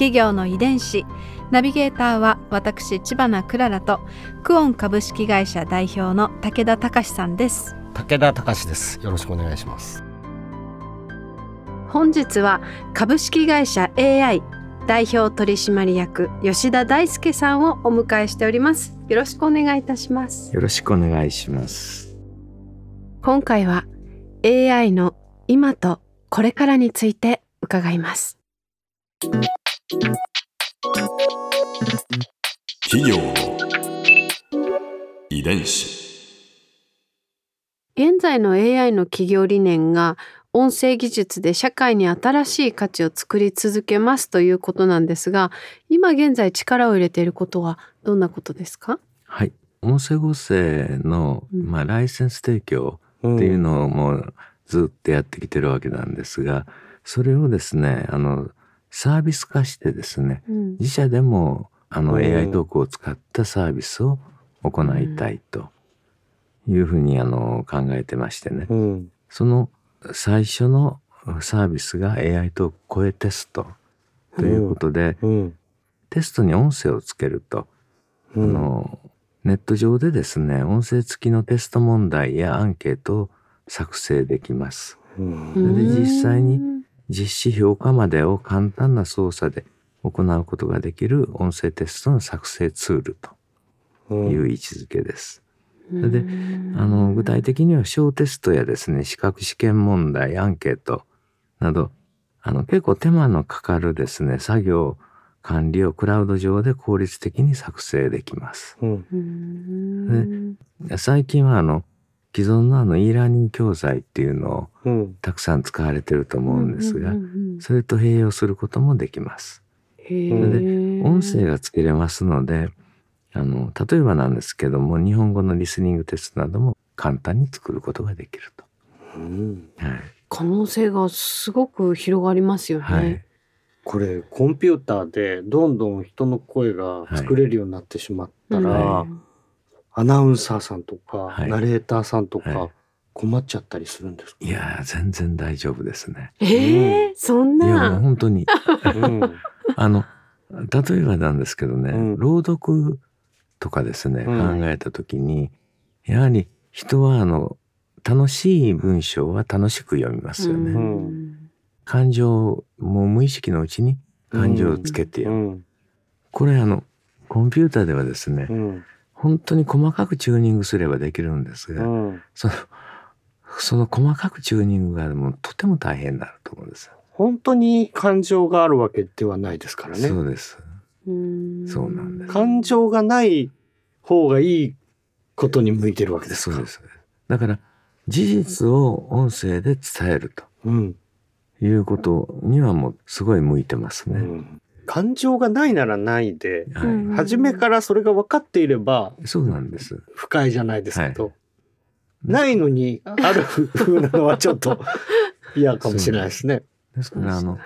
企業の遺伝子。ナビゲーターは私千葉なクララとクオン株式会社代表の武田隆さんです。武田隆です。よろしくお願いします。本日は株式会社 AI 代表取締役吉田大輔さんをお迎えしております。よろしくお願いいたします。よろしくお願いします。今回は AI の今とこれからについて伺います企業の遺伝子。現在の AI の企業理念が音声技術で社会に新しい価値を作り続けますということなんですが今現在力を入れていることはどんなことですか？はい。音声合成の、まあ、ライセンス提供っていうのをもうずっとやってきてるわけなんですがそれをですねあのサービス化してですね、うん。自社でもあのうん AI トークを使ったサービスを行いたいというふうにあの考えてましてね。うん。その最初のサービスが AI トーク声テストということで、うん。テストに音声をつけると、うん。あのネット上でですね音声付きのテスト問題やアンケートを作成できます。うん。それで実際に実施評価までを簡単な操作で行うことができる音声テストの作成ツールという位置づけです。それであの具体的には小テストやですね資格試験問題アンケートなどあの結構手間のかかるですね作業管理をクラウド上で効率的に作成できます。うんうん最近はあの既存のあの e ラーニング教材っていうのをうん。たくさん使われてると思うんですが、それと併用することもできます。へー音声がつけれますのであの例えばなんですけども日本語のリスニングテストなども簡単に作ることができると。うん。はい。可能性がすごく広がりますよね。はい。これコンピューターでどんどん人の声が作れるようになってしまったら、うんアナウンサーさんとか、はい。ナレーターさんとはか困っちゃったりするんですか、いやー全然大丈夫ですね。ええそんいやもうな。本当に。うん。あの例えばなんですけどね、うん。朗読とかですね、うん。考えた時にやはり人はあの楽しい文章は楽しく読みますよね。うん。感情もう無意識のうちに感情をつけてう読む、ん。これあのコンピューターではですね、うん本当に細かくチューニングすればできるんですが、うんそのその細かくチューニングがもうとても大変になると思うんですよ。本当に感情があるわけではないですからねそうです。うんそうなんです感情がない方がいいことに向いてるわけですかそうです。だから事実を音声で伝えるとうんいうことにはもうすごい向いてますね。うん感情がないならないで、はい。うん初めからそれが分かっていればそうなんです。不快じゃないですけど、ないのにある 風なのはちょっと 嫌かもしれないですね。ですからあの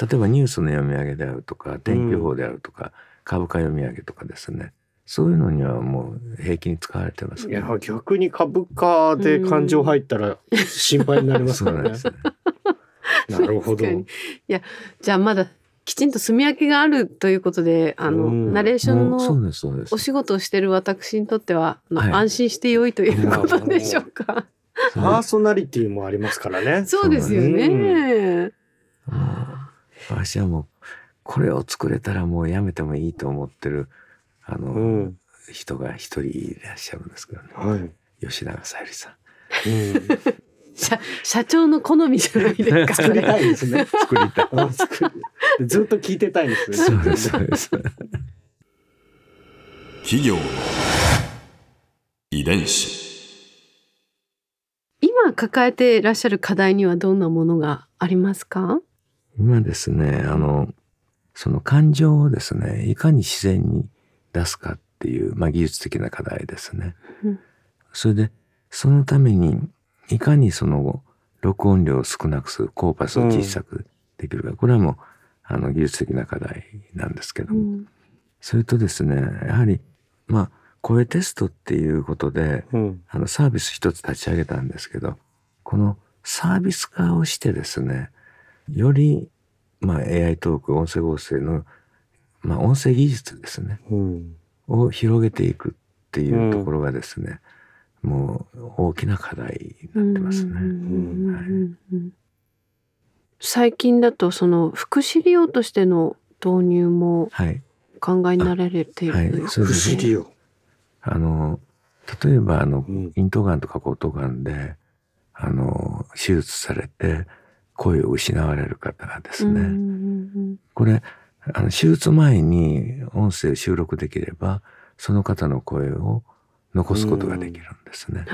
例えばニュースの読み上げであるとか天気予報であるとか、株価読み上げとかですね。そういうのにはもう平気に使われてますね。いや逆に株価で感情入ったら心配になりますそからね。うなるほど。いやじゃあまだきちんと住み分けがあるということであの、うんナレーションのですそうですお。仕事をしている私にとっては、あのはい安心してよいということでしょうか。そパーソナリティもありますからね。そうですよね。もう私はもうこれを作れたらもうやめてもいいと思ってるあの、うん。人が一人いらっしゃるんですけどねはい。吉永小百合さん。うん、社社長の好みじゃないですか。作りたいですね。作りたい。ずっと聞いてたいんですね。そうですそうです。企業の遺伝子今抱えていらっしゃる課題にはどんなものがありますか？今ですねあのその感情をですねいかに自然に出すかっていう、まあ、技術的な課題ですね。うん、それでそのためにいかにその録音量を少なくするコーパスを小さくできるか、うん、これはもうあの技術的な課題なんですけども、うん、それとですねやはりまあ声テストっていうことで、うん、あのサービス一つ立ち上げたんですけどこのサービス化をしてですねより、まあ、AI トーク音声合成の、まあ、音声技術ですね、うん、を広げていくっていうところがですね、もう大きな課題になってますね。最近だとその福祉利用としての導入も考えになられている、はいはい、福祉利用。あの例えばあの、うん、咽頭がんとか喉頭がんであの手術されて声を失われる方がですね、これあの手術前に音声収録できればその方の声を残すことができるんですね。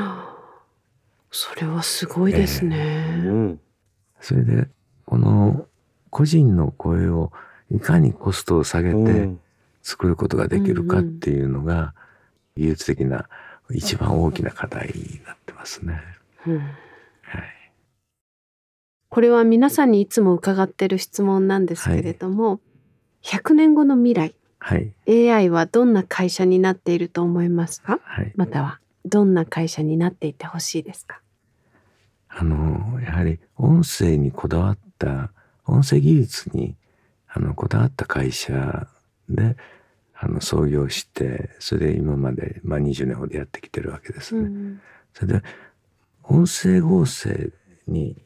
それはすごいですね。えー、それでこの個人の声をいかにコストを下げて作ることができるかっていうのが技術的な一番大きな課題になってますね。うん、はい、これは皆さんにいつも伺ってる質問なんですけれども、はい、100年後の未来はい、AI はどんな会社になっていると思いますか、はい、またはどんな会社になっていてほしいですか？あのやはり音声にこだわった音声技術にあのこだわった会社であの創業してそれで今まで、まあ、20年ほどやってきてるわけですね。うん、それで音声合成に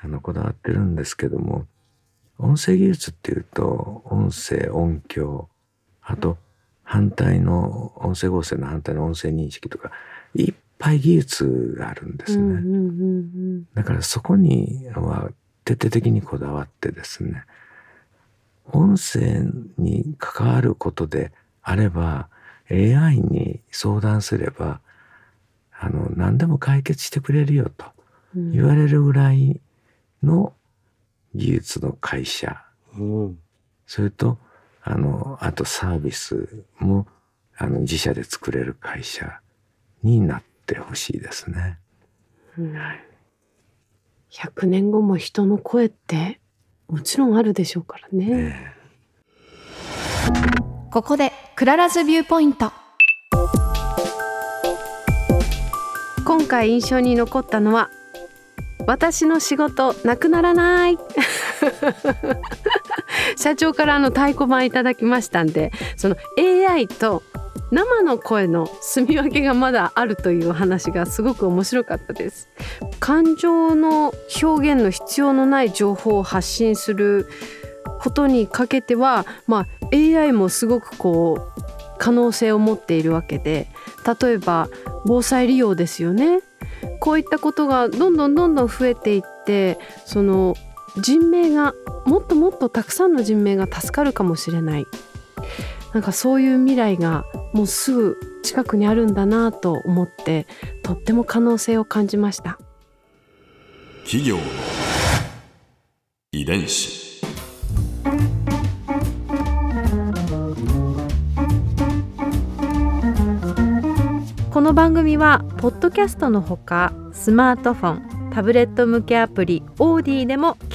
あのこだわってるんですけども音声技術っていうと音声音響あと反対の音声合成の反対の音声認識とかいっぱい技術があるんですね。だからそこには徹底的にこだわってですね音声に関わることであれば AI に相談すればあの何でも解決してくれるよと言われるぐらいの技術の会社、うん、それとあの、あとサービスも、あの、自社で作れる会社になってほしいですね。うん、100年後も人の声ってもちろんあるでしょうからね。ねここで Clara's Viewpoint。今回印象に残ったのは私の仕事なくならない社長からあの太鼓判いただきましたんでその AI と生の声の住み分けがまだあるという話がすごく面白かったです。感情の表現の必要のない情報を発信することにかけては、まあ、AI もすごくこう可能性を持っているわけで例えば防災利用ですよね。こういったことがどんどんどんどん増えていってその人命がもっともっとたくさんの人命が助かるかもしれない。なんかそういう未来がもうすぐ近くにあるんだなと思ってとっても可能性を感じました。企業の遺伝子。この番組はポッドキャストのほかスマートフォンタブレット向けアプリオーディでも聞